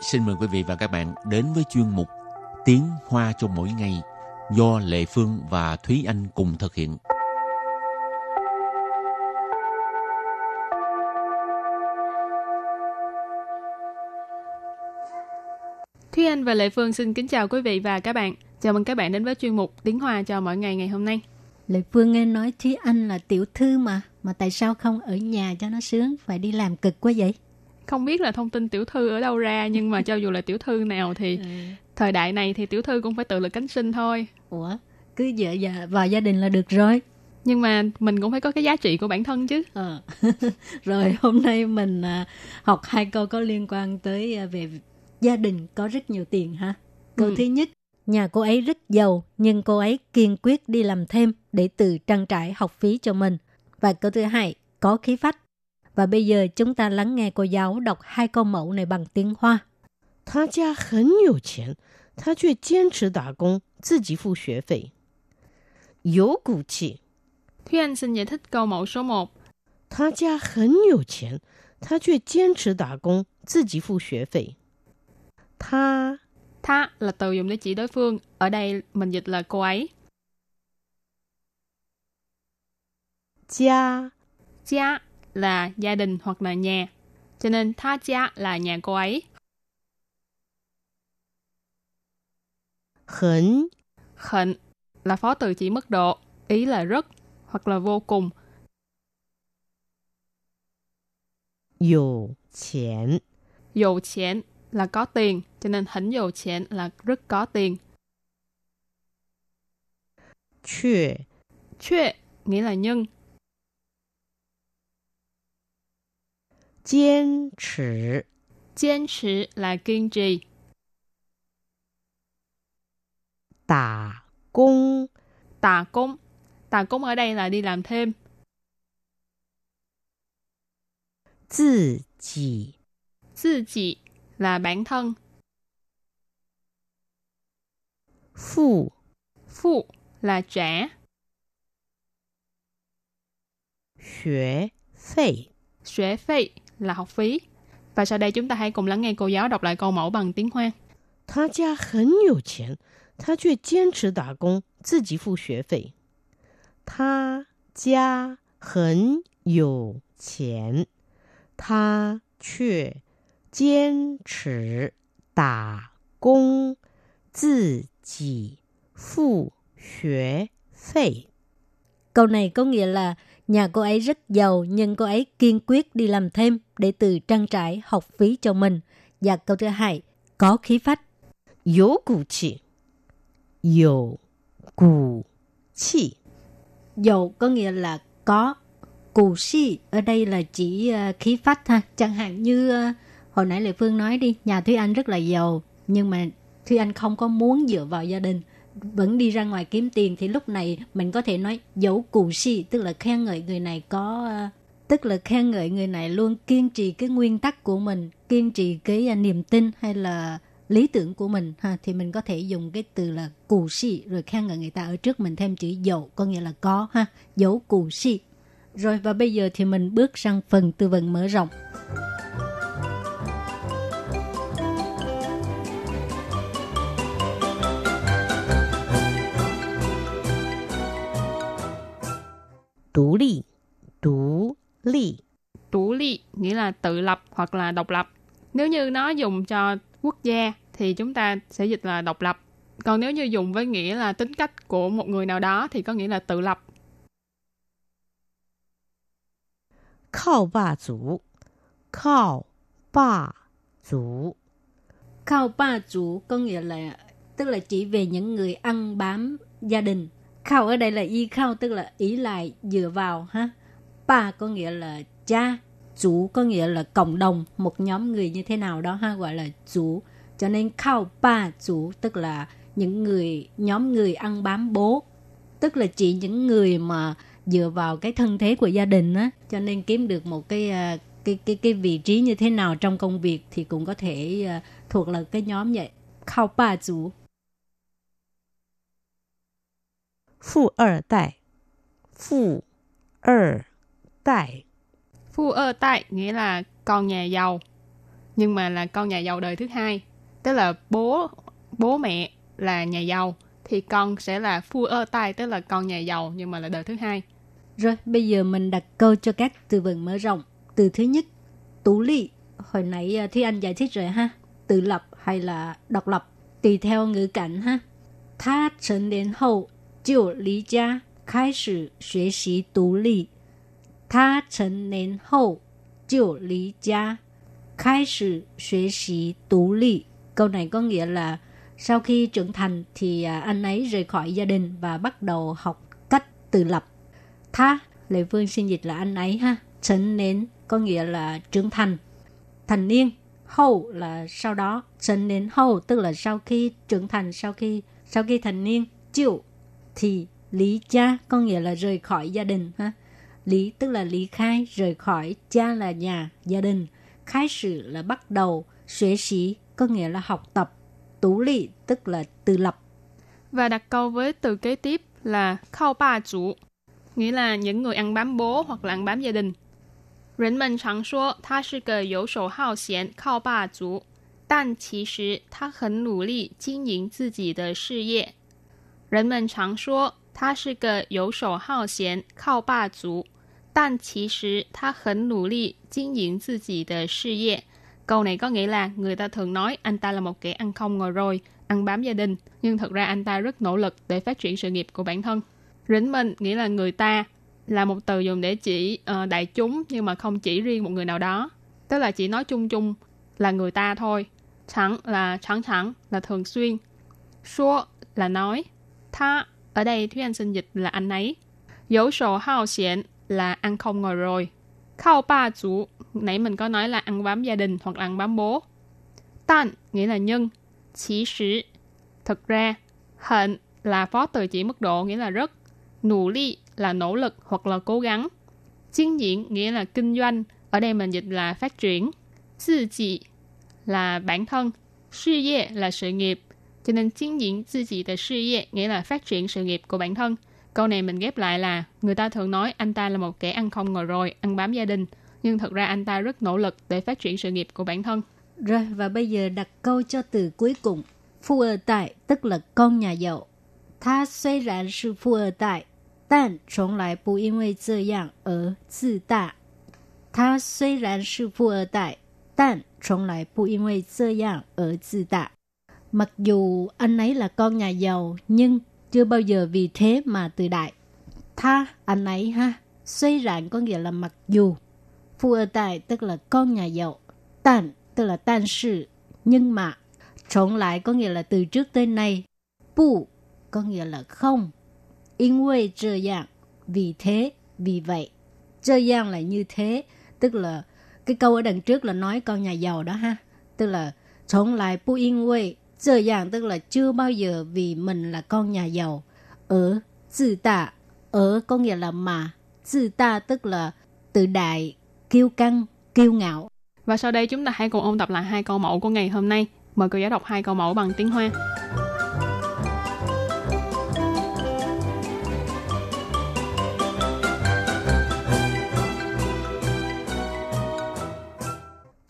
xin mời quý vị và các bạn đến với chuyên mục Tiếng Hoa cho mỗi ngày do Lệ Phương và Thúy Anh cùng thực hiện. Thúy Anh và Lệ Phương xin kính chào quý vị và các bạn. Chào mừng các bạn đến với chuyên mục Tiếng Hoa cho mỗi ngày ngày hôm nay. Lệ Phương nghe nói Thúy Anh là tiểu thư mà, mà tại sao không ở nhà cho nó sướng, phải đi làm cực quá vậy? Không biết là thông tin tiểu thư ở đâu ra, nhưng mà cho dù là tiểu thư nào thì ừ. thời đại này thì tiểu thư cũng phải tự lực cánh sinh thôi. Ủa, cứ vợ và vào gia đình là được rồi. Nhưng mà mình cũng phải có cái giá trị của bản thân chứ. Ờ. rồi hôm nay mình à, học hai câu có liên quan tới à, về gia đình có rất nhiều tiền ha. Câu ừ. thứ nhất, nhà cô ấy rất giàu nhưng cô ấy kiên quyết đi làm thêm để tự trang trải học phí cho mình. Và câu thứ hai, có khí phách. Và bây giờ chúng ta lắng nghe cô giáo đọc hai câu mẫu này bằng tiếng Hoa. 他家很有钱，他却坚持打工，自己付学费，有骨气。Thúy Anh xin giải thích câu mẫu số 1. 他家很有钱，他却坚持打工，自己付学费。他 Tha là từ dùng để chỉ đối phương. Ở đây mình dịch là cô ấy. Gia Gia là gia đình hoặc là nhà. Cho nên tha gia là nhà cô ấy. Hẳn Hẳn là phó từ chỉ mức độ, ý là rất hoặc là vô cùng. Dầu tiền Dầu tiền là có tiền, cho nên hẳn dầu tiền là rất có tiền. Chue Chue nghĩa là nhưng. Kiên trì Kiên trì là kiên trì. Tà công Tà công Tà công ở đây là đi làm thêm. Tự chỉ Tự chỉ là bản thân. Phụ Phụ là trả. Xuế phí Xuế phí là học phí. Và sau đây chúng ta hãy cùng lắng nghe cô giáo đọc lại câu mẫu bằng tiếng Hoa. 他家很有钱，他却坚持打工，自己付学费。他家很有钱，他却坚持打工，自己付学费。 Câu này có nghĩa là nhà cô ấy rất giàu nhưng cô ấy kiên quyết đi làm thêm để từ trang trải học phí cho mình. Và câu thứ hai, có khí phách. Yếu cụ chỉ. Yếu cụ chỉ. Dầu có nghĩa là có. Cụ si ở đây là chỉ ờ, khí phách ha. Chẳng hạn như ờ, hồi nãy Lệ Phương nói đi, nhà Thúy Anh rất là giàu nhưng mà Thúy Anh không có muốn dựa vào gia đình vẫn đi ra ngoài kiếm tiền thì lúc này mình có thể nói dấu cụ si, tức là khen ngợi người này có ờ, tức là khen ngợi người này luôn kiên trì cái nguyên tắc của mình, kiên trì cái ờ, niềm tin hay là lý tưởng của mình, ha. Thì mình có thể dùng cái từ là cụ si rồi khen ngợi người ta ở trước mình thêm chữ dấu có nghĩa là có, ha. Dấu cụ si. Rồi, và bây giờ thì mình bước sang phần tư vấn mở rộng. Tú ly, tú ly, Chủ ly nghĩa là tự lập hoặc là độc lập. Nếu như nó dùng cho quốc gia thì chúng ta sẽ dịch là độc lập. Còn nếu như dùng với nghĩa là tính cách của một người nào đó thì có nghĩa là tự lập.靠霸主，靠霸主， Khao ba chủ có nghĩa là tức là chỉ về những người ăn bám gia đình. Khao ở đây là y khao tức là ý lại dựa vào ha. Ba có nghĩa là cha, chủ có nghĩa là cộng đồng, một nhóm người như thế nào đó ha gọi là chủ. Cho nên khao ba chủ tức là những người nhóm người ăn bám bố, tức là chỉ những người mà dựa vào cái thân thế của gia đình á, cho nên kiếm được một cái à, cái cái cái vị trí như thế nào trong công việc thì cũng có thể à, thuộc là cái nhóm vậy. Khao ba chủ 富二代，富二代， Phu ơ tại nghĩa là con nhà giàu. nhưng mà là con nhà giàu đời thứ hai. Tức là bố bố mẹ là nhà giàu thì con sẽ là phu ơ tai tức là con nhà giàu nhưng mà là đời thứ hai. Rồi, bây giờ mình đặt câu cho các từ vựng mở rộng. Từ thứ nhất, tú ly. Hồi nãy à, Thi Anh giải thích rồi ha. Tự lập hay là độc lập. Tùy theo ngữ cảnh ha. Tha thành niên hậu, 就离家开始学习独立，他成年后就离家开始学习独立。Câu Câu này có nghĩa là sau khi trưởng thành thì à, anh ấy rời khỏi gia đình và bắt đầu học cách tự lập. Tha, Lệ Phương xin dịch là anh ấy ha. Trấn nến có nghĩa là trưởng thành. Thành niên, hậu là sau đó. Trấn nến hậu tức là sau khi trưởng thành, sau khi sau khi thành niên. Chịu thì lý cha có nghĩa là rời khỏi gia đình ha. Lý tức là lý khai, rời khỏi, cha là nhà, gia đình. Khai sử là bắt đầu, xuế sĩ có nghĩa là học tập. Tú lị tức là tự lập. Và đặt câu với từ kế tiếp là khao ba chủ, nghĩa là những người ăn bám bố hoặc là ăn bám gia đình. 人们常说他是个游手好闲、靠霸族，但其实他很努力经营自己的事业。 人们常说他是个游手好闲、靠霸族，但其实他很努力经营自己的事业。Câu này có nghĩa là người ta thường nói anh ta là một kẻ ăn không ngồi rồi, ăn bám gia đình, nhưng thực ra anh ta rất nỗ lực để phát triển sự nghiệp của bản thân. Rỉnh mình nghĩa là người ta, là một từ dùng để chỉ uh, đại chúng nhưng mà không chỉ riêng một người nào đó. Tức là chỉ nói chung chung là người ta thôi. Chẳng là chẳng chẳng là thường xuyên. Số là nói. Tha ở đây Thúy Anh xin dịch là anh ấy. Dấu sổ hao xiển là ăn không ngồi rồi. Khao ba chủ, nãy mình có nói là ăn bám gia đình hoặc là ăn bám bố. Tan nghĩa là nhân. Chỉ sử, thực ra. Hận là phó từ chỉ mức độ nghĩa là rất. Nụ ly là nỗ lực hoặc là cố gắng. Chiến diễn nghĩa là kinh doanh, ở đây mình dịch là phát triển. Tự chỉ là bản thân. Sự 业 là sự nghiệp Cho nên chiến diễn tự chỉ là sự业nghĩa là phát triển sự nghiệp của bản thân. Câu này mình ghép lại là người ta thường nói anh ta là một kẻ ăn không ngồi rồi, ăn bám gia đình. Nhưng thật ra anh ta rất nỗ lực để phát triển sự nghiệp của bản thân. Rồi, và bây giờ đặt câu cho từ cuối cùng. Phu ở tại, tức là con nhà giàu. Tha虽然是富二代，但从来不因为这样而自大。他虽然是富二代，但从来不因为这样而自大。 Mặc dù anh ấy là con nhà giàu nhưng chưa bao giờ vì thế mà tự đại. Tha anh ấy ha, suy rạn có nghĩa là mặc dù. Phu ở tài tức là con nhà giàu. Tàn tức là tàn sự, nhưng mà. Trộn lại có nghĩa là từ trước tới nay. Bù có nghĩa là không. in quê trơ dạng, vì thế, vì vậy. Trơ dạng là như thế, tức là cái câu ở đằng trước là nói con nhà giàu đó ha. Tức là trộn lại bù in quê 这样 tức là chưa bao giờ vì mình là con nhà giàu. Ở tự tạ, ở có nghĩa là mà, tự ta tức là tự đại, kiêu căng, kiêu ngạo. Và sau đây chúng ta hãy cùng ôn tập lại hai câu mẫu của ngày hôm nay. Mời cô giáo đọc hai câu mẫu bằng tiếng Hoa.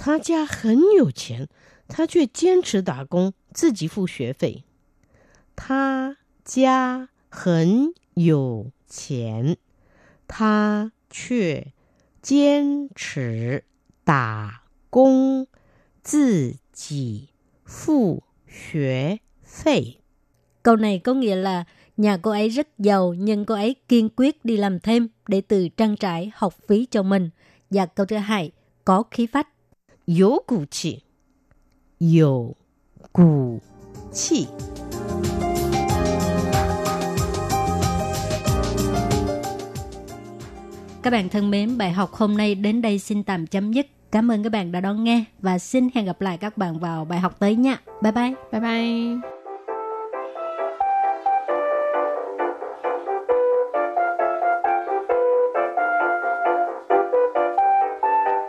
他家很有钱， 他却坚持打工，自己付学费。他家很有钱，他却坚持打工，自己付学费。 Câu này có nghĩa là nhà cô ấy rất giàu nhưng cô ấy kiên quyết đi làm thêm để từ trang trải học phí cho mình. Và câu thứ hai, có khí phách. 有骨气， 有骨气。 Các bạn thân mến, bài học hôm nay đến đây xin tạm chấm dứt. Cảm ơn các bạn đã đón nghe và xin hẹn gặp lại các bạn vào bài học tới nha. Bye bye. Bye bye.